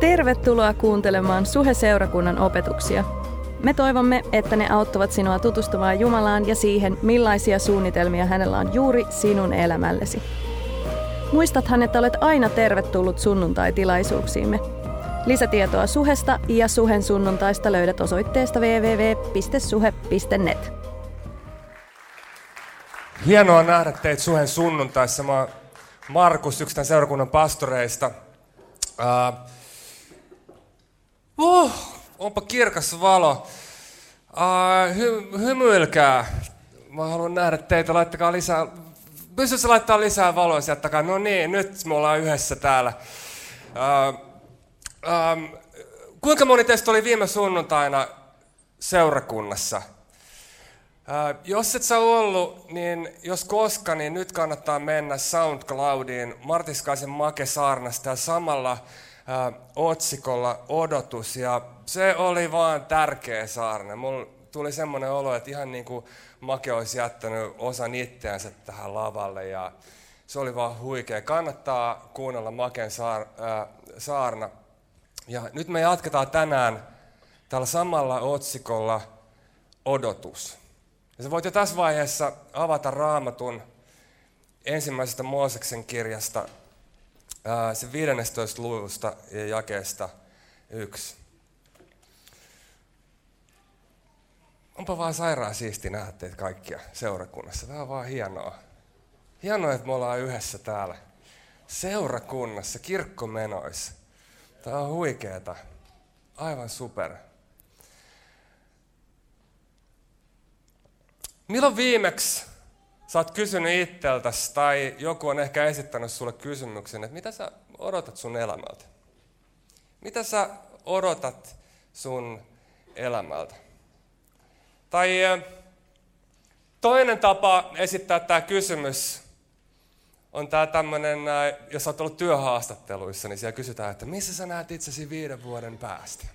Tervetuloa kuuntelemaan Suhe-seurakunnan opetuksia. Me toivomme, että ne auttavat sinua tutustumaan Jumalaan ja siihen, millaisia suunnitelmia hänellä on juuri sinun elämällesi. Muistathan, että olet aina tervetullut sunnuntai-tilaisuuksiimme. Lisätietoa Suhesta ja Suhen sunnuntaista löydät osoitteesta www.suhe.net. Hienoa nähdä teitä Suhen sunnuntaissa. Mä Markus, yksi tämän seurakunnan pastoreista. Uh, uh, onpa kirkas valo. Uh, hy, hymyilkää. Mä haluan nähdä teitä. Laittakaa lisää. Pystytkö laittaa lisää valoa sieltä takaa? No niin, nyt me ollaan yhdessä täällä. Uh, um, kuinka moni teistä oli viime sunnuntaina seurakunnassa? Uh, jos et sä ollut, niin jos koska, niin nyt kannattaa mennä SoundCloudiin Martiskaisen Make Saarnasta ja samalla otsikolla Odotus. Ja se oli vaan tärkeä saarna. Mulla tuli semmoinen olo, että ihan niin kuin Make olisi jättänyt osan itseänsä tähän lavalle ja se oli vaan huikea. Kannattaa kuunnella Maken saar, äh, saarna. Ja nyt me jatketaan tänään tällä samalla otsikolla Odotus. Ja sä voit jo tässä vaiheessa avata raamatun ensimmäisestä Mooseksen kirjasta, se 15 luvusta ja jakeesta yksi. Onpa vaan sairaan siisti nähdä teitä kaikkia seurakunnassa. Tämä on vaan hienoa. Hienoa, että me ollaan yhdessä täällä seurakunnassa, kirkkomenoissa. Tämä on huikeeta. Aivan super. Milloin viimeksi sä oot kysynyt itseltäsi tai joku on ehkä esittänyt sulle kysymyksen, että mitä sä odotat sun elämältä? Mitä sä odotat sun elämältä? Tai toinen tapa esittää tämä kysymys on tämä tämmöinen, jos olet ollut työhaastatteluissa, niin siellä kysytään, että missä sä näet itsesi viiden vuoden päästä?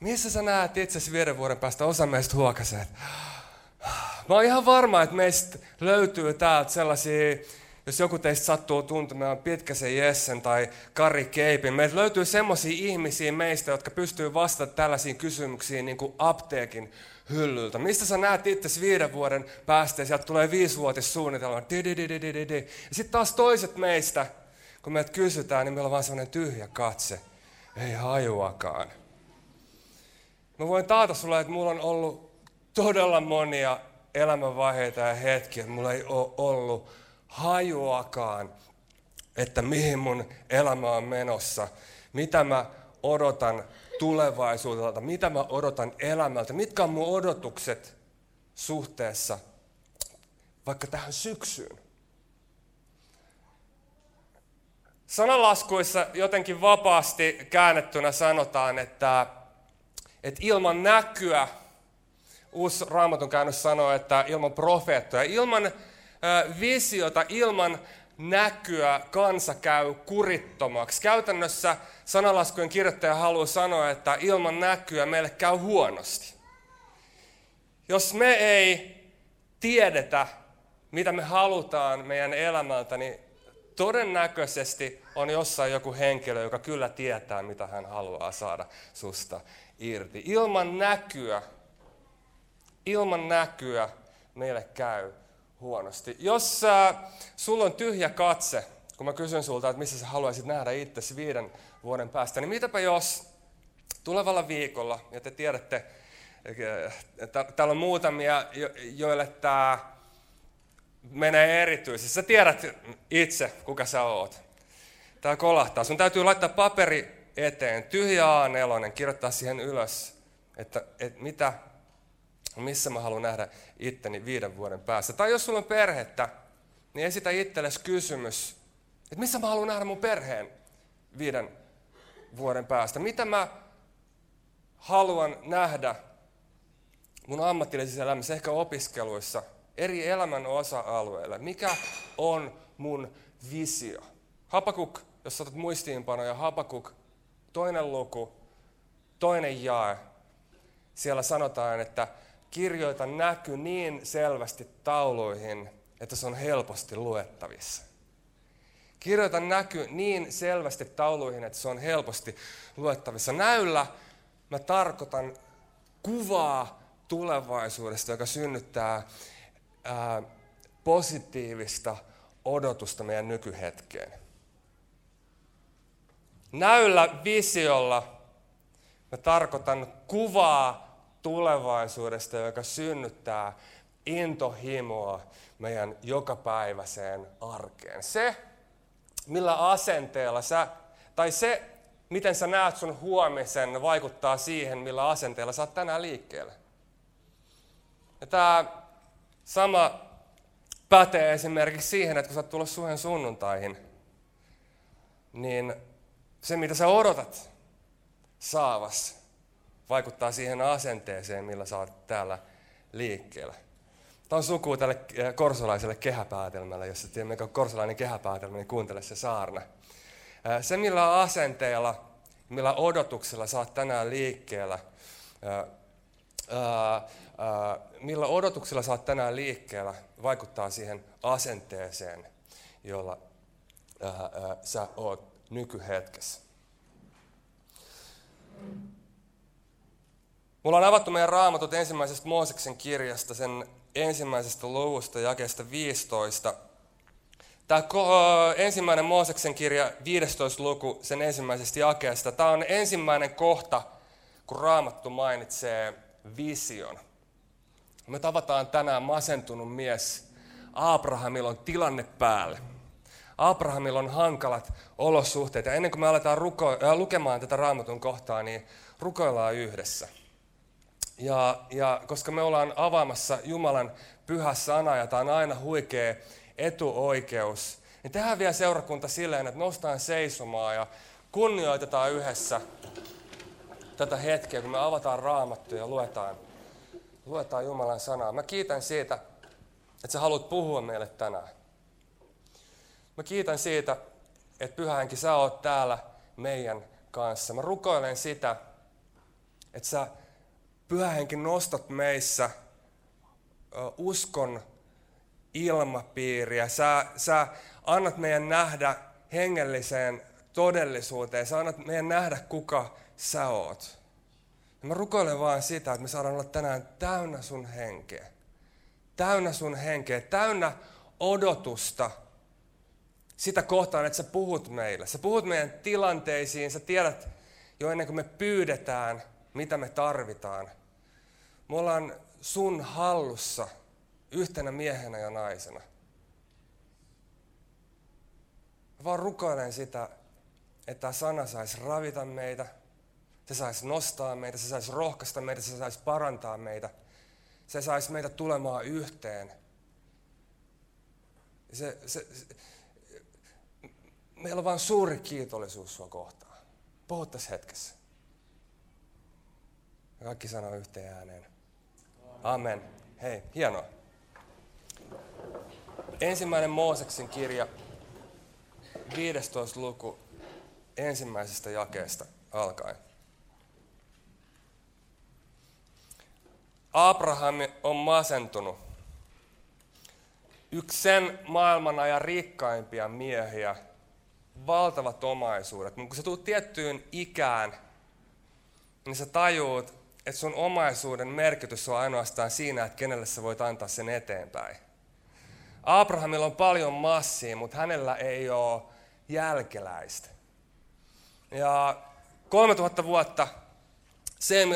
Missä sä näet itsesi viiden vuoden päästä? Osa meistä huokasee, että Mä oon ihan varma, että meistä löytyy täältä sellaisia, jos joku teistä sattuu tuntemaan Pitkäsen Jessen tai Kari Keipin, meiltä löytyy semmoisia ihmisiä meistä, jotka pystyy vastaamaan tällaisiin kysymyksiin niin kuin apteekin hyllyltä. Mistä sä näet itse viiden vuoden päästä ja sieltä tulee viisivuotissuunnitelma. Ja sitten taas toiset meistä, kun meiltä kysytään, niin meillä on vaan sellainen tyhjä katse. Ei hajuakaan. Mä voin taata sulle, että mulla on ollut todella monia elämänvaiheita ja hetkiä, että mulla ei ole ollut hajuakaan, että mihin mun elämä on menossa, mitä mä odotan tulevaisuudelta, mitä mä odotan elämältä, mitkä on mun odotukset suhteessa vaikka tähän syksyyn. Sanalaskuissa jotenkin vapaasti käännettynä sanotaan, että, että ilman näkyä uusi raamatun käännös sanoo, että ilman profeettoja, ilman visiota, ilman näkyä kansa käy kurittomaksi. Käytännössä sanalaskujen kirjoittaja haluaa sanoa, että ilman näkyä meille käy huonosti. Jos me ei tiedetä, mitä me halutaan meidän elämältä, niin todennäköisesti on jossain joku henkilö, joka kyllä tietää, mitä hän haluaa saada susta irti. Ilman näkyä ilman näkyä meille käy huonosti. Jos äh, sulla on tyhjä katse, kun mä kysyn sulta, että missä sä haluaisit nähdä itsesi viiden vuoden päästä, niin mitäpä jos tulevalla viikolla, ja te tiedätte, että täällä on muutamia, joille tämä menee erityisesti. Sä tiedät itse, kuka sä oot. Tämä kolahtaa. Sun täytyy laittaa paperi eteen, tyhjä A4, kirjoittaa siihen ylös, että, että mitä missä mä haluan nähdä itteni viiden vuoden päästä. Tai jos sulla on perhettä, niin esitä itsellesi kysymys, että missä mä haluan nähdä mun perheen viiden vuoden päästä. Mitä mä haluan nähdä mun ammatillisessa elämässä, ehkä opiskeluissa, eri elämän osa-alueilla. Mikä on mun visio? Hapakuk, jos otat muistiinpanoja, Hapakuk, toinen luku, toinen jae. Siellä sanotaan, että kirjoita näky niin selvästi tauluihin, että se on helposti luettavissa. Kirjoita näky niin selvästi tauluihin, että se on helposti luettavissa. Näyllä mä tarkoitan kuvaa tulevaisuudesta, joka synnyttää ää, positiivista odotusta meidän nykyhetkeen. Näyllä visiolla mä tarkoitan kuvaa tulevaisuudesta, joka synnyttää intohimoa meidän jokapäiväiseen arkeen. Se, millä asenteella sä, tai se, miten sä näet sun huomisen, vaikuttaa siihen, millä asenteella sä oot tänään liikkeellä. Ja tämä sama pätee esimerkiksi siihen, että kun sä oot tullut suhen sunnuntaihin, niin se, mitä sä odotat saavas, vaikuttaa siihen asenteeseen, millä sä oot täällä liikkeellä. Tämä on suku tälle eh, korsolaiselle kehäpäätelmälle. Jos et tiedä, mikä on korsolainen kehäpäätelmä, niin kuuntele se saarna. Eh, se, millä asenteella, millä odotuksella oot tänään liikkeellä, eh, millä odotuksella oot tänään liikkeellä, vaikuttaa siihen asenteeseen, jolla sä oot nykyhetkessä. Mulla on avattu meidän raamatut ensimmäisestä Mooseksen kirjasta, sen ensimmäisestä luvusta, jakeesta 15. Tämä ensimmäinen Mooseksen kirja, 15 luku, sen ensimmäisestä jakeesta. Tämä on ensimmäinen kohta, kun Raamattu mainitsee vision. Me tavataan tänään masentunut mies. Abrahamilla on tilanne päälle. Abrahamilla on hankalat olosuhteet. Ja ennen kuin me aletaan ruko- lukemaan tätä raamatun kohtaa, niin rukoillaan yhdessä. Ja, ja koska me ollaan avaamassa Jumalan pyhä sana ja tämä on aina huikea etuoikeus, niin tehdään vielä seurakunta silleen, että noustaan seisomaan ja kunnioitetaan yhdessä tätä hetkeä, kun me avataan raamattu ja luetaan, luetaan Jumalan sanaa. Mä kiitän siitä, että sä haluat puhua meille tänään. Mä kiitän siitä, että pyhähenki sä oot täällä meidän kanssa. Mä rukoilen sitä, että sä pyhähenki nostat meissä uskon ilmapiiriä. Sä, sä annat meidän nähdä hengelliseen todellisuuteen. Sä annat meidän nähdä, kuka sä oot. Ja mä rukoilen vaan sitä, että me saadaan olla tänään täynnä sun henkeä. Täynnä sun henkeä, täynnä odotusta sitä kohtaan, että sä puhut meille. Sä puhut meidän tilanteisiin, sä tiedät jo ennen kuin me pyydetään, mitä me tarvitaan. Me ollaan sun hallussa yhtenä miehenä ja naisena. Mä vaan rukoilen sitä, että tämä sana saisi ravita meitä, se saisi nostaa meitä, se saisi rohkaista meitä, se saisi parantaa meitä. Se saisi meitä tulemaan yhteen. Se, se, se, meillä on vain suuri kiitollisuus sua kohtaan. Puhu tässä hetkessä. Kaikki sanoo yhteen ääneen. Amen. Hei, hienoa. Ensimmäinen Mooseksen kirja, 15. luku, ensimmäisestä jakeesta alkaen. Abraham on masentunut. Yksi sen maailman ajan rikkaimpia miehiä, valtavat omaisuudet. Mutta kun sä tulet tiettyyn ikään, niin sä tajuut, että sun omaisuuden merkitys on ainoastaan siinä, että kenelle sä voit antaa sen eteenpäin. Abrahamilla on paljon massia, mutta hänellä ei ole jälkeläistä. Ja 3000 vuotta se,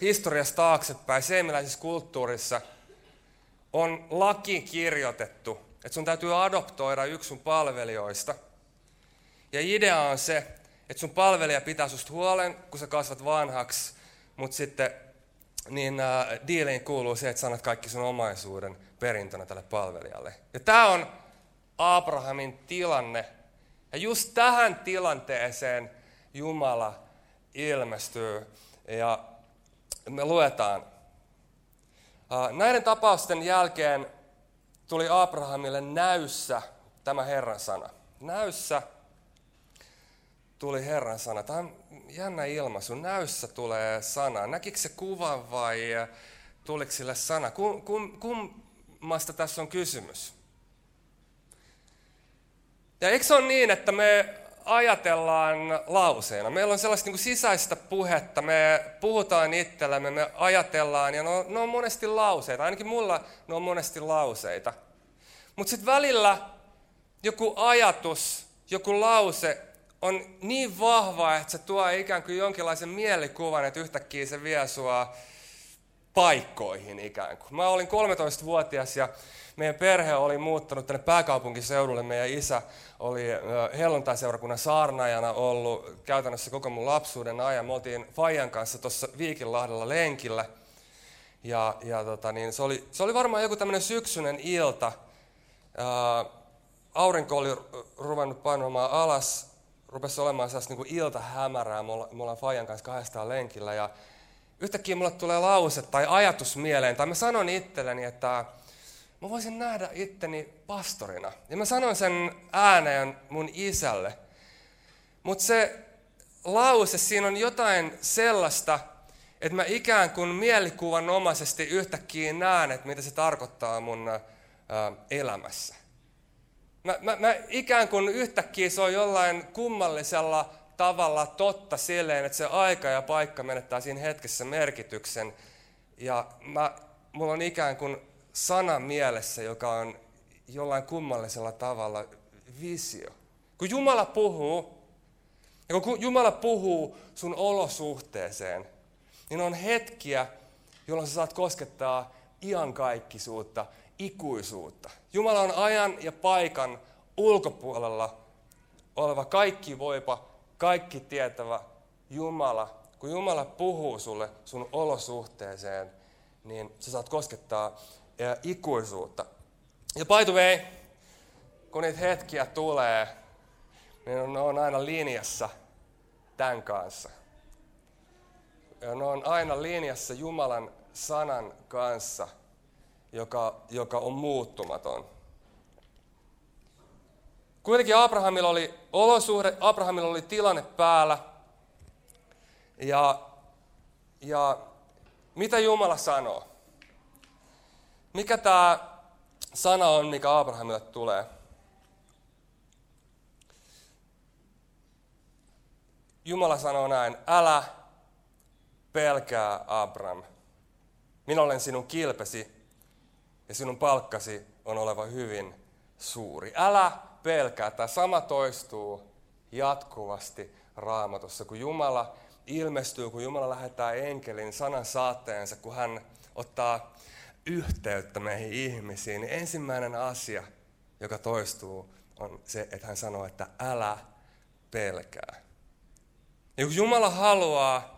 historiassa taaksepäin, seemiläisessä kulttuurissa on laki kirjoitettu, että sun täytyy adoptoida yksi sun palvelijoista. Ja idea on se, että sun palvelija pitää susta huolen, kun sä kasvat vanhaksi, mutta sitten niin äh, diiliin kuuluu se, että sanat kaikki sun omaisuuden perintönä tälle palvelijalle. Ja tämä on Abrahamin tilanne. Ja just tähän tilanteeseen Jumala ilmestyy. Ja me luetaan. Äh, näiden tapausten jälkeen tuli Abrahamille näyssä tämä Herran sana. Näyssä tuli Herran sana. Tämä on jännä ilmaisu. Näyssä tulee sana. Näkikö se kuvan vai tuliko sille sana? Kum, kum, kummasta tässä on kysymys? Ja eikö se ole niin, että me ajatellaan lauseena. Meillä on sellaista niin kuin sisäistä puhetta, me puhutaan itsellemme, me ajatellaan, ja ne on, ne on monesti lauseita. Ainakin mulla ne on monesti lauseita. Mutta sitten välillä joku ajatus, joku lause on niin vahva, että se tuo ikään kuin jonkinlaisen mielikuvan, että yhtäkkiä se vie sua paikkoihin ikään kuin. Mä olin 13-vuotias ja meidän perhe oli muuttanut tänne pääkaupunkiseudulle. Meidän isä oli helluntai-seurakunnan saarnaajana ollut käytännössä koko mun lapsuuden ajan. Me oltiin Fajan kanssa tuossa Viikinlahdella lenkillä. Ja, ja tota, niin se, oli, se oli varmaan joku tämmöinen syksyinen ilta. Ää, aurinko oli ruvennut painomaan alas, rupesi olemaan sellaista niin ilta hämärää. Me ollaan Fajan kanssa kahdestaan lenkillä ja yhtäkkiä mulle tulee lause tai ajatus mieleen, tai mä sanon itselleni, että mä voisin nähdä itteni pastorina. Ja mä sanoin sen ääneen mun isälle. Mutta se lause, siinä on jotain sellaista, että mä ikään kuin mielikuvanomaisesti yhtäkkiä näen, että mitä se tarkoittaa mun elämässä. Mä, mä, mä ikään kuin yhtäkkiä se on jollain kummallisella tavalla totta silleen, että se aika ja paikka menettää siinä hetkessä merkityksen. Ja mä, mulla on ikään kuin sana mielessä, joka on jollain kummallisella tavalla visio. Kun Jumala puhuu, ja kun Jumala puhuu sun olosuhteeseen, niin on hetkiä, jolloin sä saat koskettaa iankaikkisuutta, ikuisuutta. Jumala on ajan ja paikan ulkopuolella oleva kaikki voipa, kaikki tietävä Jumala. Kun Jumala puhuu sulle sun olosuhteeseen, niin sä saat koskettaa ikuisuutta. Ja by the way, kun niitä hetkiä tulee, niin ne on aina linjassa tämän kanssa. Ja ne on aina linjassa Jumalan sanan kanssa, joka, joka on muuttumaton. Kuitenkin Abrahamilla oli olosuhde, Abrahamilla oli tilanne päällä. Ja, ja mitä Jumala sanoo? Mikä tämä sana on, mikä Abrahamille tulee? Jumala sanoo näin, älä pelkää Abram. Minä olen sinun kilpesi ja sinun palkkasi on oleva hyvin suuri. Älä pelkää. Tämä sama toistuu jatkuvasti raamatussa, kun Jumala ilmestyy, kun Jumala lähettää enkelin sanan saatteensa, kun hän ottaa yhteyttä meihin ihmisiin, niin ensimmäinen asia, joka toistuu, on se, että hän sanoo, että älä pelkää. Ja kun Jumala haluaa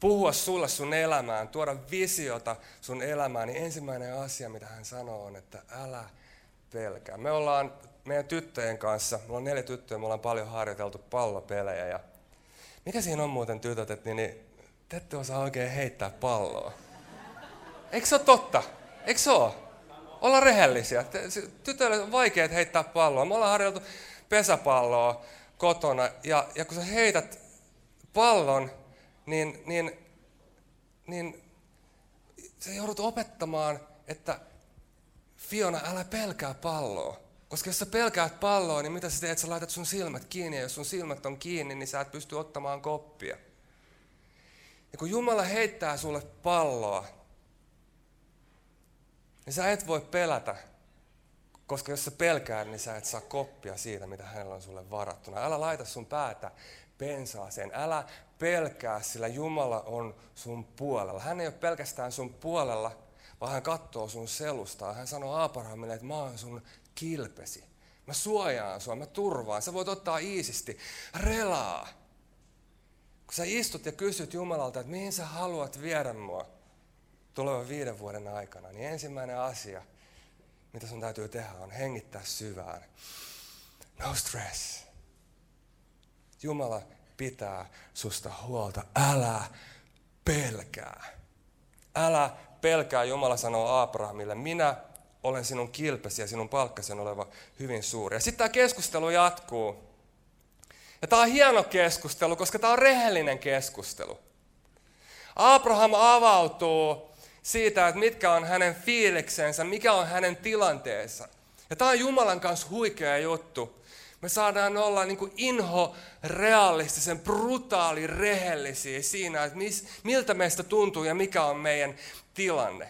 puhua sulle sun elämään, tuoda visiota sun elämään, niin ensimmäinen asia, mitä hän sanoo, on, että älä pelkää. Me ollaan meidän tyttöjen kanssa, mulla on neljä tyttöä, me ollaan paljon harjoiteltu pallopelejä. Ja mikä siinä on muuten tytöt, että niin, niin te ette osaa oikein heittää palloa. Eikö se ole totta? Eikö se ole? Olla rehellisiä. Tytöille on vaikea heittää palloa. Me ollaan harjoiteltu pesäpalloa kotona. Ja, ja kun sä heität pallon, niin, niin, niin sä joudut opettamaan, että Fiona, älä pelkää palloa. Koska jos sä pelkäät palloa, niin mitä sä teet? Sä laitat sun silmät kiinni, ja jos sun silmät on kiinni, niin sä et pysty ottamaan koppia. Ja kun Jumala heittää sulle palloa, niin sä et voi pelätä, koska jos sä pelkäät, niin sä et saa koppia siitä, mitä hänellä on sulle varattuna. Älä laita sun päätä pensaaseen. Älä pelkää, sillä Jumala on sun puolella. Hän ei ole pelkästään sun puolella, vaan hän katsoo sun selustaa. Hän sanoo Abrahamille, että mä oon sun kilpesi. Mä suojaan sua, mä turvaan. Sä voit ottaa iisisti. Relaa. Kun sä istut ja kysyt Jumalalta, että mihin sä haluat viedä mua, tulevan viiden vuoden aikana, niin ensimmäinen asia, mitä sun täytyy tehdä, on hengittää syvään. No stress. Jumala pitää susta huolta. Älä pelkää. Älä pelkää, Jumala sanoo Abrahamille, minä olen sinun kilpesi ja sinun palkkasi on oleva hyvin suuri. Ja sitten tämä keskustelu jatkuu. Ja tämä on hieno keskustelu, koska tämä on rehellinen keskustelu. Abraham avautuu siitä, että mitkä on hänen fiiliksensä, mikä on hänen tilanteensa. Ja tämä on Jumalan kanssa huikea juttu. Me saadaan olla niin kuin inho realistisen, brutaali, rehellisiä siinä, että mis, miltä meistä tuntuu ja mikä on meidän tilanne.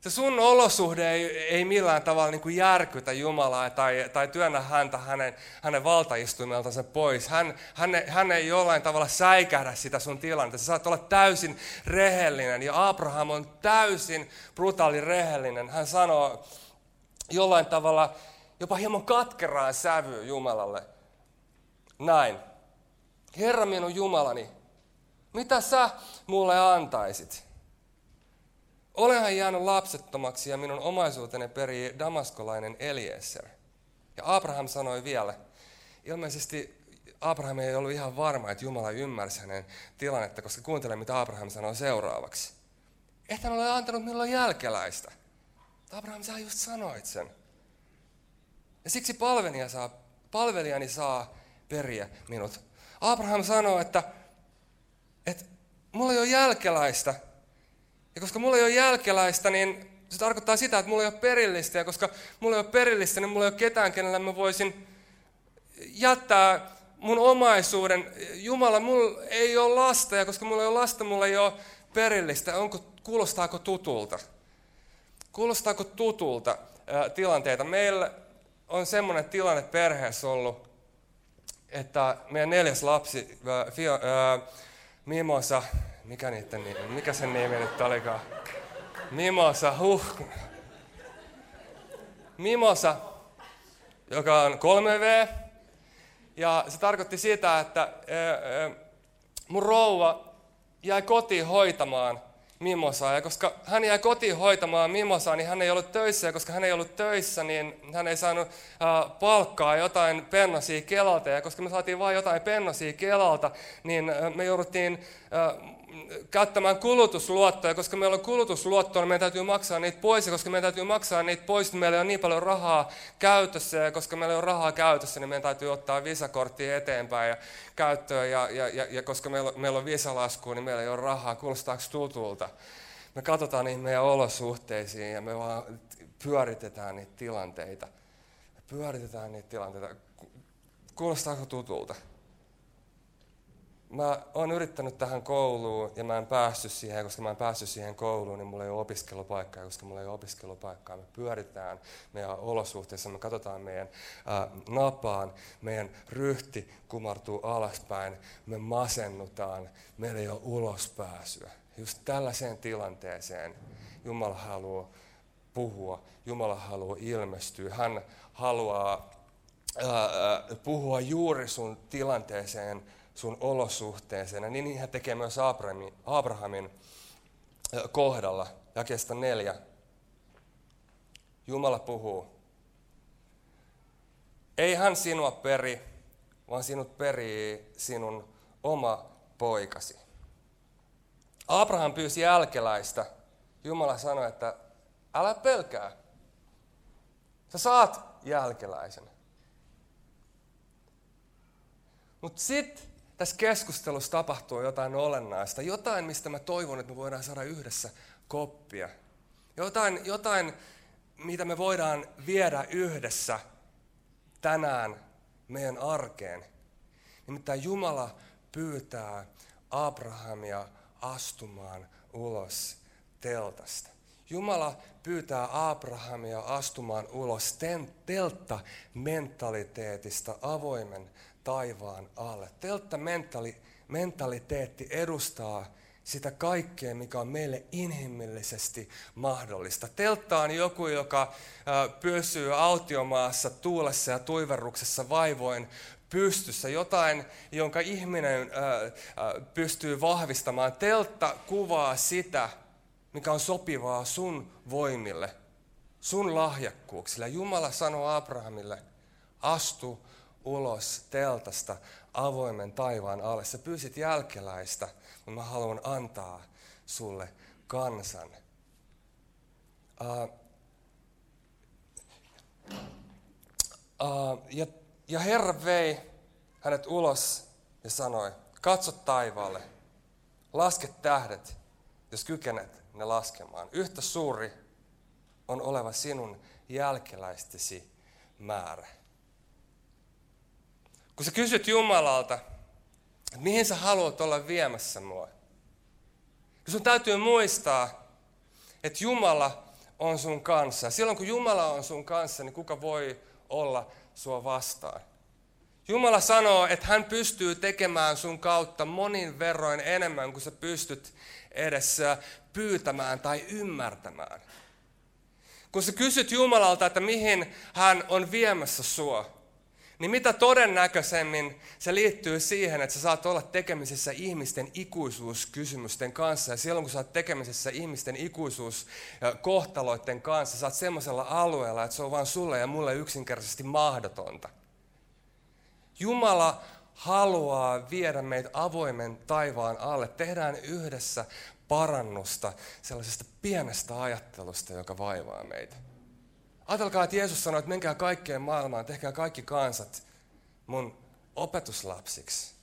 Se sun olosuhde ei, ei millään tavalla niin kuin järkytä Jumalaa tai, tai työnnä häntä hänen, hänen valtaistuimeltansa pois. Hän, hän, hän ei jollain tavalla säikähdä sitä sun tilannetta. Sä saat olla täysin rehellinen ja Abraham on täysin brutaali rehellinen. Hän sanoo jollain tavalla jopa hieman katkeraan sävyä Jumalalle. Näin. Herra minun Jumalani, mitä sä mulle antaisit? Olenhan jäänyt lapsettomaksi ja minun omaisuuteni perii damaskolainen Eliezer. Ja Abraham sanoi vielä, ilmeisesti Abraham ei ollut ihan varma, että Jumala ymmärsi hänen tilannetta, koska kuuntele, mitä Abraham sanoi seuraavaksi. Että ole antanut minulle jälkeläistä. Abraham, sä just sanoit sen. Ja siksi palvelijani saa, palvelijani saa periä minut. Abraham sanoi, että, että mulla ei ole jälkeläistä, ja koska mulla ei ole jälkeläistä, niin se tarkoittaa sitä, että mulla ei ole perillistä. Ja koska mulla ei ole perillistä, niin mulla ei ole ketään, kenellä mä voisin jättää mun omaisuuden. Jumala, mulla ei ole lasta, ja koska mulla ei ole lasta, mulla ei ole perillistä. Onko, kuulostaako tutulta? Kuulostaako tutulta tilanteita? Meillä on semmoinen tilanne perheessä ollut, että meidän neljäs lapsi, ää, Fio, ää, Mimosa, mikä niiden mikä sen nimi nyt olikaan? Mimosa, huh. Mimosa, joka on 3V. Ja se tarkoitti sitä, että mun rouva jäi kotiin hoitamaan Mimosaa. Ja koska hän jäi kotiin hoitamaan Mimosaa, niin hän ei ollut töissä. Ja koska hän ei ollut töissä, niin hän ei saanut äh, palkkaa jotain pennosia Kelalta. Ja koska me saatiin vain jotain pennosia Kelalta, niin me jouduttiin käyttämään kulutusluottoja, koska meillä on kulutusluottoa, niin meidän täytyy maksaa niitä pois, ja koska meidän täytyy maksaa niitä pois, niin meillä on niin paljon rahaa käytössä, ja koska meillä on rahaa käytössä, niin meidän täytyy ottaa visakortti eteenpäin ja käyttöön, ja, ja, ja, ja koska meillä, meillä on visalasku, niin meillä ei ole rahaa. Kuulostaako tutulta? Me katsotaan niihin meidän olosuhteisiin, ja me vaan pyöritetään niitä tilanteita. Me pyöritetään niitä tilanteita. Kuulostaako tutulta? Mä oon yrittänyt tähän kouluun ja mä en päässyt siihen, koska mä en päässyt siihen kouluun, niin mulla ei ole opiskelupaikkaa, koska mulla ei ole opiskelupaikkaa. Me pyöritään meidän olosuhteissa, me katsotaan meidän ää, napaan, meidän ryhti kumartuu alaspäin, me masennutaan, meillä ei ole ulospääsyä. Just tällaiseen tilanteeseen Jumala haluaa puhua, Jumala haluaa ilmestyä, hän haluaa ää, puhua juuri sun tilanteeseen sun olosuhteeseen. Ja niin hän tekee myös Abrahamin, Abrahamin kohdalla, jakeesta neljä. Jumala puhuu. Ei hän sinua peri, vaan sinut perii sinun oma poikasi. Abraham pyysi jälkeläistä. Jumala sanoi, että älä pelkää. Sä saat jälkeläisen. Mutta sitten tässä keskustelussa tapahtuu jotain olennaista, jotain, mistä mä toivon, että me voidaan saada yhdessä koppia. Jotain, jotain mitä me voidaan viedä yhdessä tänään meidän arkeen. Nimittäin Jumala pyytää Abrahamia astumaan ulos teltasta. Jumala pyytää Abrahamia astumaan ulos teltta mentaliteetista avoimen taivaan alle. Teltta mentali, mentaliteetti edustaa sitä kaikkea, mikä on meille inhimillisesti mahdollista. Teltta on joku, joka pysyy autiomaassa tuulessa ja tuiverruksessa vaivoin pystyssä, jotain, jonka ihminen pystyy vahvistamaan. Teltta kuvaa sitä, mikä on sopivaa sun voimille, sun lahjakkuuksille. Jumala sanoo Abrahamille, astu ulos teltasta avoimen taivaan alle. Sä pyysit jälkeläistä, mutta mä haluan antaa sulle kansan. Uh, uh, ja, ja Herra vei hänet ulos ja sanoi, katso taivaalle, laske tähdet, jos kykenet ne laskemaan. Yhtä suuri on oleva sinun jälkeläistesi määrä. Kun sä kysyt Jumalalta, että mihin sä haluat olla viemässä mua, niin sun täytyy muistaa, että Jumala on sun kanssa. Silloin kun Jumala on sun kanssa, niin kuka voi olla sua vastaan? Jumala sanoo, että hän pystyy tekemään sun kautta monin verroin enemmän kuin sä pystyt edes pyytämään tai ymmärtämään. Kun sä kysyt Jumalalta, että mihin hän on viemässä sua, niin mitä todennäköisemmin se liittyy siihen, että sä saat olla tekemisissä ihmisten ikuisuuskysymysten kanssa. Ja silloin kun sä oot tekemisissä ihmisten ikuisuuskohtaloiden kanssa, sä oot semmoisella alueella, että se on vain sulle ja mulle yksinkertaisesti mahdotonta. Jumala haluaa viedä meitä avoimen taivaan alle. Tehdään yhdessä parannusta sellaisesta pienestä ajattelusta, joka vaivaa meitä. Ajatelkaa, että Jeesus sanoi, että menkää kaikkeen maailmaan, tehkää kaikki kansat mun opetuslapsiksi.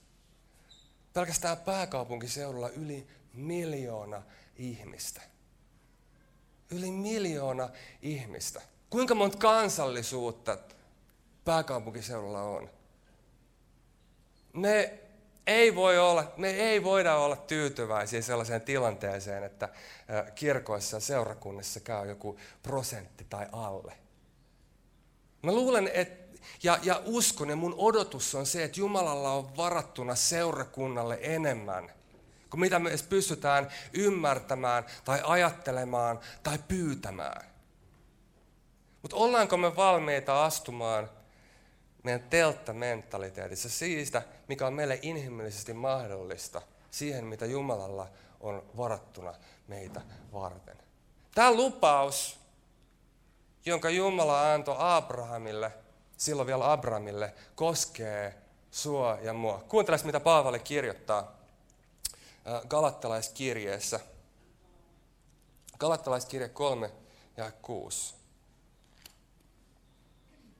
Pelkästään pääkaupunkiseudulla yli miljoona ihmistä. Yli miljoona ihmistä. Kuinka monta kansallisuutta pääkaupunkiseudulla on? Me ei, voi olla, me ei voida olla tyytyväisiä sellaiseen tilanteeseen, että kirkoissa ja seurakunnissa käy joku prosentti tai alle. Mä luulen, että ja, ja uskon ja mun odotus on se, että Jumalalla on varattuna seurakunnalle enemmän kuin mitä me edes pystytään ymmärtämään tai ajattelemaan tai pyytämään. Mutta ollaanko me valmiita astumaan meidän telttamentaliteetissa siitä, mikä on meille inhimillisesti mahdollista, siihen mitä Jumalalla on varattuna meitä varten. Tämä lupaus, jonka Jumala antoi Abrahamille, silloin vielä Abrahamille, koskee sua ja mua. Kuunteles, mitä Paavali kirjoittaa Galattalaiskirjeessä. Galattalaiskirje 3 ja 6.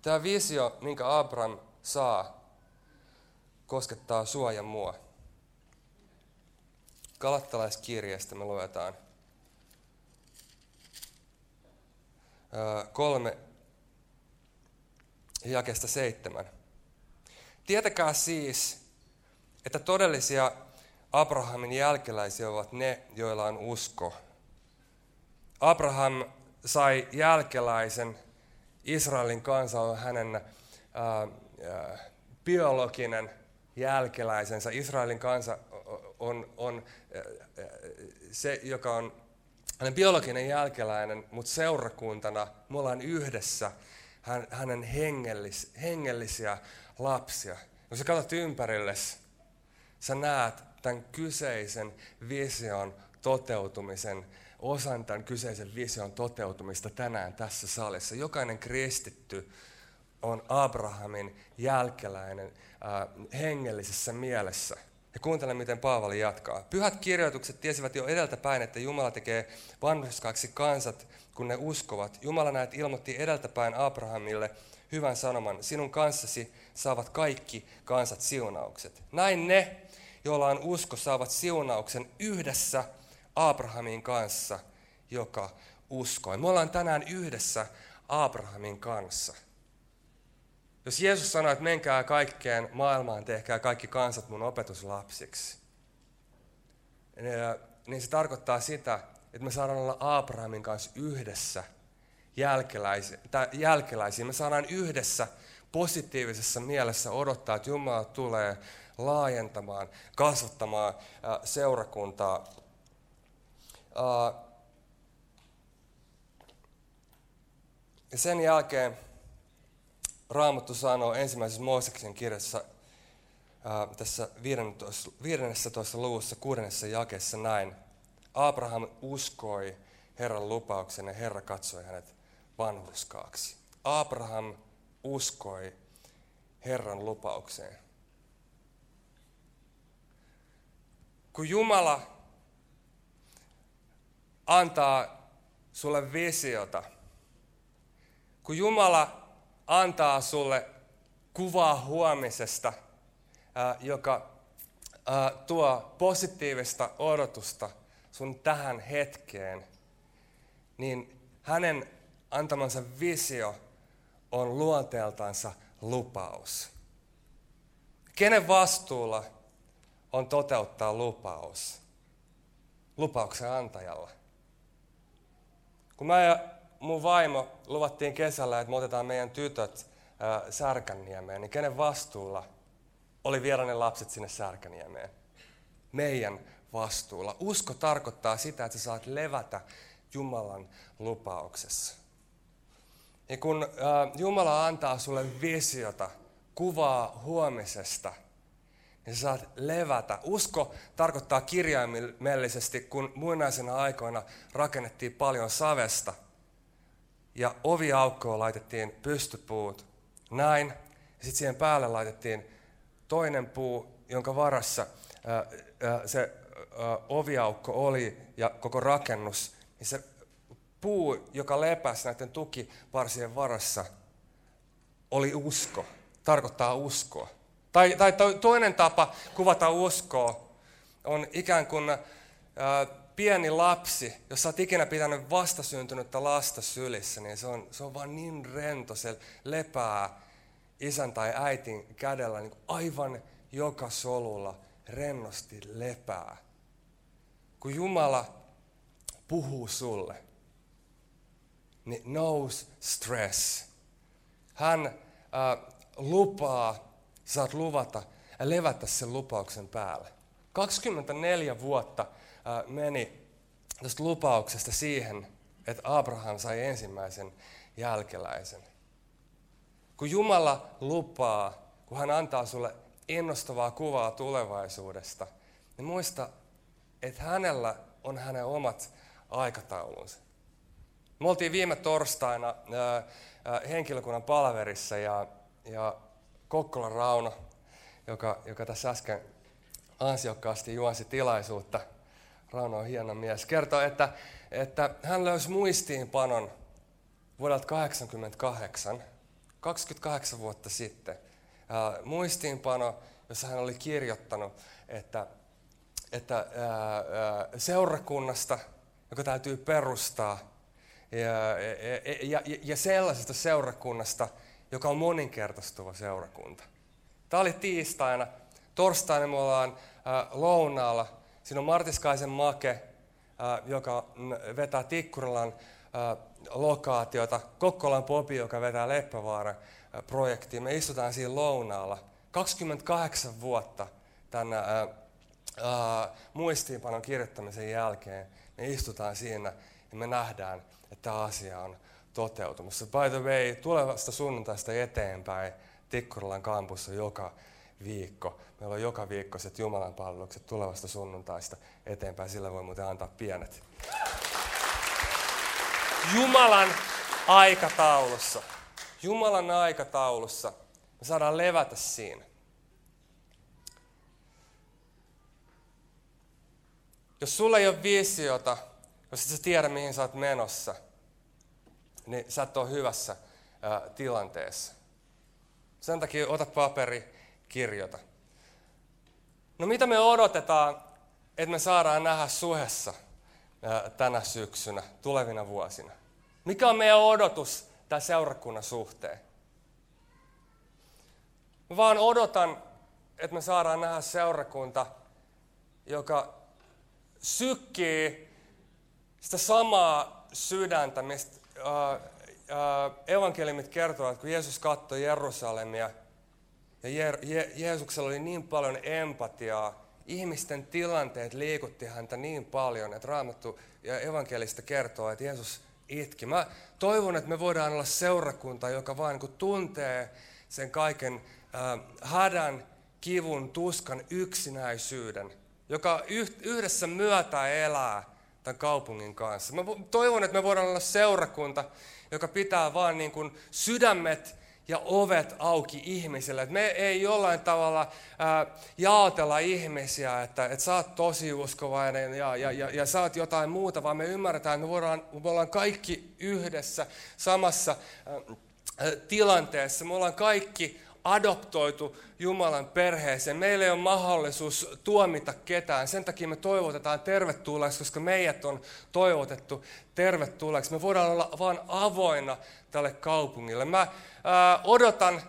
Tämä visio, minkä Abraham saa, koskettaa sua ja mua. Kalattalaiskirjeestä me luetaan kolme jakesta seitsemän. Tietäkää siis, että todellisia Abrahamin jälkeläisiä ovat ne, joilla on usko. Abraham sai jälkeläisen Israelin kansa on hänen ää, ää, biologinen jälkeläisensä. Israelin kansa on, on ää, se, joka on hänen biologinen jälkeläinen, mutta seurakuntana me ollaan yhdessä hän, hänen hengellis, hengellisiä lapsia. Kun sä katsot ympärillesi, sä näet tämän kyseisen vision toteutumisen osan tämän kyseisen vision toteutumista tänään tässä salissa. Jokainen kristitty on Abrahamin jälkeläinen äh, hengellisessä mielessä. Ja kuuntele, miten Paavali jatkaa. Pyhät kirjoitukset tiesivät jo edeltäpäin, että Jumala tekee vanhuskaksi kansat, kun ne uskovat. Jumala näet ilmoitti edeltäpäin Abrahamille hyvän sanoman. Sinun kanssasi saavat kaikki kansat siunaukset. Näin ne, joilla on usko, saavat siunauksen yhdessä Abrahamin kanssa, joka uskoi. Me ollaan tänään yhdessä Abrahamin kanssa. Jos Jeesus sanoi, että menkää kaikkeen maailmaan, tehkää kaikki kansat mun opetuslapsiksi, niin se tarkoittaa sitä, että me saadaan olla Abrahamin kanssa yhdessä jälkeläisiä. Me saadaan yhdessä positiivisessa mielessä odottaa, että Jumala tulee laajentamaan, kasvattamaan seurakuntaa ja sen jälkeen Raamattu sanoo ensimmäisessä Mooseksen kirjassa tässä 15, 15 luvussa kuudennessa jakeessa näin. Abraham uskoi Herran lupauksen ja Herra katsoi hänet vanhuskaaksi. Abraham uskoi Herran lupaukseen. Kun Jumala antaa sulle visiota. Kun Jumala antaa sulle kuvaa huomisesta, joka tuo positiivista odotusta sun tähän hetkeen, niin hänen antamansa visio on luonteeltansa lupaus. Kenen vastuulla on toteuttaa lupaus? Lupauksen antajalla. Kun mä ja mun vaimo luvattiin kesällä, että me otetaan meidän tytöt ää, Särkänniemeen, niin kenen vastuulla oli viedä ne lapset sinne Särkänniemeen? Meidän vastuulla. Usko tarkoittaa sitä, että sä saat levätä Jumalan lupauksessa. Ja kun ää, Jumala antaa sulle visiota, kuvaa huomisesta, niin sä saat levätä. Usko tarkoittaa kirjaimellisesti, kun muinaisena aikoina rakennettiin paljon savesta ja oviaukkoon laitettiin pystypuut, näin, ja sitten siihen päälle laitettiin toinen puu, jonka varassa ää, ää, se ää, oviaukko oli ja koko rakennus, niin se puu, joka lepäsi näiden tukiparsien varassa, oli usko, tarkoittaa uskoa. Tai, tai toinen tapa kuvata uskoa on ikään kuin ää, pieni lapsi, jos sä oot ikinä pitänyt vastasyntynyttä lasta sylissä, niin se on, se on vaan niin rento, se lepää isän tai äitin kädellä niin aivan joka solulla rennosti lepää. Kun Jumala puhuu sulle, niin no stress. Hän äh, lupaa, saat luvata ja levätä sen lupauksen päälle. 24 vuotta meni tästä lupauksesta siihen, että Abraham sai ensimmäisen jälkeläisen. Kun Jumala lupaa, kun hän antaa sulle innostavaa kuvaa tulevaisuudesta, niin muista, että hänellä on hänen omat aikataulunsa. Me oltiin viime torstaina henkilökunnan palverissa ja, ja Kokkolan Rauno, joka, joka tässä äsken ansiokkaasti juonsi tilaisuutta, Rauno on hieno mies, kertoi, että, että hän löysi muistiinpanon vuodelta 1988, 28 vuotta sitten. Ää, muistiinpano, jossa hän oli kirjoittanut, että, että ää, ää, seurakunnasta, joka täytyy perustaa, ja, ja, ja, ja sellaisesta seurakunnasta, joka on moninkertaistuva seurakunta. Tämä oli tiistaina. Torstaina me ollaan ää, lounaalla. Siinä on Martiskaisen Make, ää, joka vetää Tikkurilan ää, lokaatiota. Kokkolan Popi, joka vetää Leppävaaran projektiin. Me istutaan siinä lounaalla. 28 vuotta tänä ää, ää, muistiinpanon kirjoittamisen jälkeen me istutaan siinä ja me nähdään, että tämä asia on toteutumassa. By the way, tulevasta sunnuntaista eteenpäin Tikkurilan kampussa joka viikko. Meillä on joka viikko se Jumalan palvelukset tulevasta sunnuntaista eteenpäin. Sillä voi muuten antaa pienet. Jumalan aikataulussa. Jumalan aikataulussa. Me saadaan levätä siinä. Jos sulla ei ole visiota, jos et sä tiedä mihin sä oot menossa, niin sä et ole hyvässä ää, tilanteessa. Sen takia ota paperi, kirjoita. No mitä me odotetaan, että me saadaan nähdä suhessa ää, tänä syksynä, tulevina vuosina? Mikä on meidän odotus tämän seurakunnan suhteen? Mä vaan odotan, että me saadaan nähdä seurakunta, joka sykkii sitä samaa sydäntä, mistä äh, äh, evankeliumit kertovat, että kun Jeesus katsoi Jerusalemia, ja Je- Je- Jeesuksella oli niin paljon empatiaa, ihmisten tilanteet liikutti häntä niin paljon, että Raamattu ja evankelista kertoo, että Jeesus itki. Mä toivon, että me voidaan olla seurakunta, joka vain kun tuntee sen kaiken äh, hädän, kivun, tuskan, yksinäisyyden, joka yhdessä myötä elää tämän kaupungin kanssa. Mä toivon, että me voidaan olla seurakunta, joka pitää vaan niin kuin sydämet ja ovet auki ihmisille. Me ei jollain tavalla ää, jaotella ihmisiä, että, että sä oot tosi uskovainen ja, ja, ja, ja sä oot jotain muuta, vaan me ymmärretään, että me voidaan, me ollaan kaikki yhdessä samassa tilanteessa. Me ollaan kaikki adoptoitu Jumalan perheeseen. Meillä ei ole mahdollisuus tuomita ketään. Sen takia me toivotetaan tervetulleeksi, koska meidät on toivotettu tervetulleeksi. Me voidaan olla vain avoinna tälle kaupungille. Mä ää, odotan,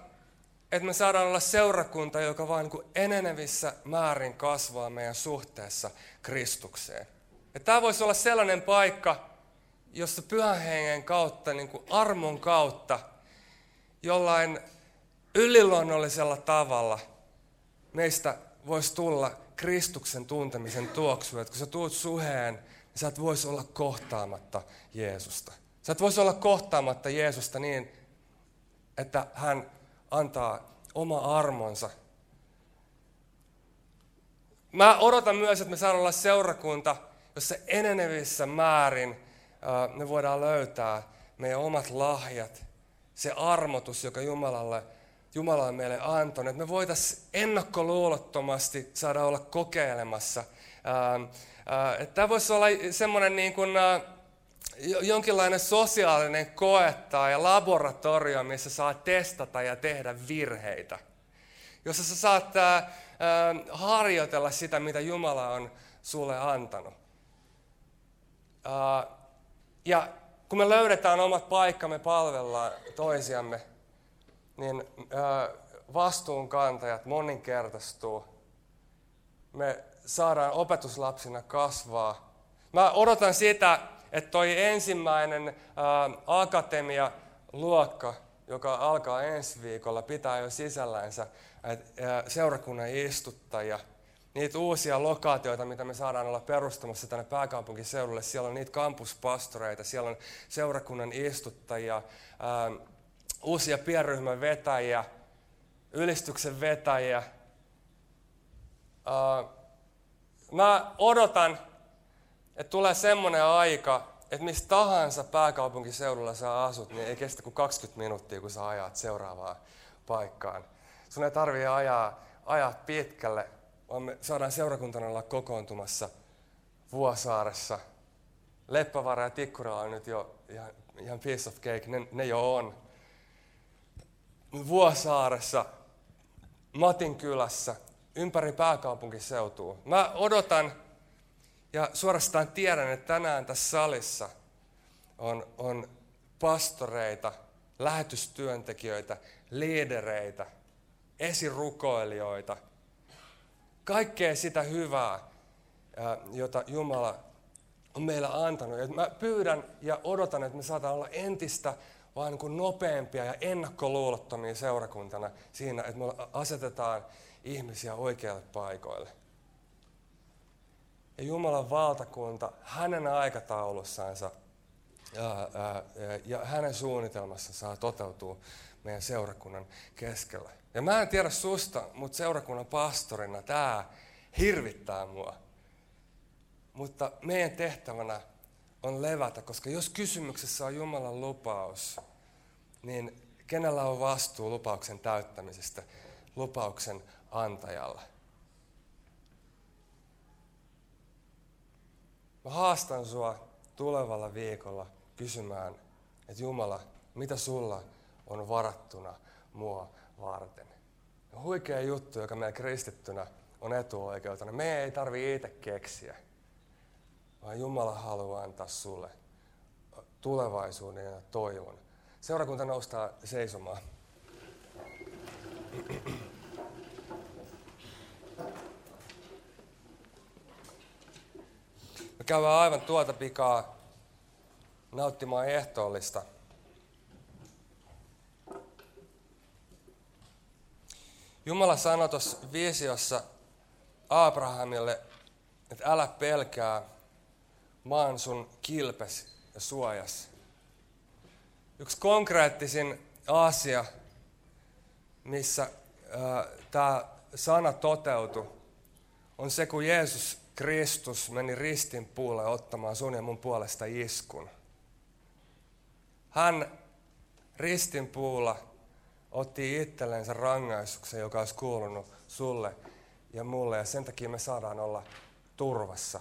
että me saadaan olla seurakunta, joka vain niin enenevissä määrin kasvaa meidän suhteessa Kristukseen. Ja tämä voisi olla sellainen paikka, jossa pyhän hengen kautta, niin kuin armon kautta, jollain yliluonnollisella tavalla meistä voisi tulla Kristuksen tuntemisen tuoksu. Että kun sä tuut suheen, niin sä et voisi olla kohtaamatta Jeesusta. Sä et voisi olla kohtaamatta Jeesusta niin, että hän antaa oma armonsa. Mä odotan myös, että me saadaan olla seurakunta, jossa enenevissä määrin me voidaan löytää meidän omat lahjat, se armotus, joka Jumalalle, Jumala on meille antanut. Että me voitaisiin ennakkoluulottomasti saada olla kokeilemassa. Tämä voisi olla semmoinen niin kuin, jonkinlainen sosiaalinen koe tai laboratorio, missä saa testata ja tehdä virheitä. Jossa sä saat ää, harjoitella sitä, mitä Jumala on sulle antanut. Ää, ja kun me löydetään omat paikkamme palvella toisiamme, niin vastuunkantajat moninkertaistuu. Me saadaan opetuslapsina kasvaa. Mä odotan sitä, että toi ensimmäinen akatemia luokka, joka alkaa ensi viikolla, pitää jo sisällänsä seurakunnan istuttajia – niitä uusia lokaatioita, mitä me saadaan olla perustamassa tänne pääkaupunkiseudulle. Siellä on niitä kampuspastoreita, siellä on seurakunnan istuttajia, ää, uusia pienryhmän vetäjiä, ylistyksen vetäjiä. Mä odotan, että tulee semmoinen aika, että mistä tahansa pääkaupunkiseudulla sä asut, niin ei kestä kuin 20 minuuttia, kun sä ajat seuraavaan paikkaan. Sun ei tarvitse ajaa, ajaa pitkälle, vaan me saadaan seurakuntana olla kokoontumassa Vuosaaressa. Leppävaara ja Tikkura on nyt jo ihan, ihan piece of cake, ne, ne jo on. Vuosaaressa, Matin kylässä, ympäri pääkaupunkiseutua. Mä odotan ja suorastaan tiedän, että tänään tässä salissa on, on pastoreita, lähetystyöntekijöitä, liidereitä, esirukoilijoita – kaikkea sitä hyvää, jota Jumala on meillä antanut. Ja mä pyydän ja odotan, että me saadaan olla entistä vaan niin kuin nopeampia ja ennakkoluulottomia seurakuntana siinä, että me asetetaan ihmisiä oikealle paikoille. Ja Jumalan valtakunta hänen aikataulussansa ja, ja, ja hänen suunnitelmassa saa toteutua meidän seurakunnan keskellä. Ja mä en tiedä susta, mutta seurakunnan pastorina tämä hirvittää mua. Mutta meidän tehtävänä on levätä, koska jos kysymyksessä on Jumalan lupaus, niin kenellä on vastuu lupauksen täyttämisestä? Lupauksen antajalla. Mä haastan sua tulevalla viikolla kysymään, että Jumala, mitä sulla on varattuna mua varten. Huikea juttu, joka meidän kristittynä on etuoikeutena. Me ei tarvi itse keksiä, vaan Jumala haluaa antaa sulle tulevaisuuden ja toivon. Seurakunta noustaa seisomaan. Me käydään aivan tuota pikaa nauttimaan ehtoollista. Jumala sanoi tuossa visiossa Abrahamille, että älä pelkää, maan sun kilpes ja suojas. Yksi konkreettisin asia, missä tämä sana toteutui, on se, kun Jeesus Kristus meni ristin puolelle ottamaan sun ja mun puolesta iskun. Hän ristin puulla otti itsellensä rangaistuksen, joka olisi kuulunut sulle ja mulle, ja sen takia me saadaan olla turvassa.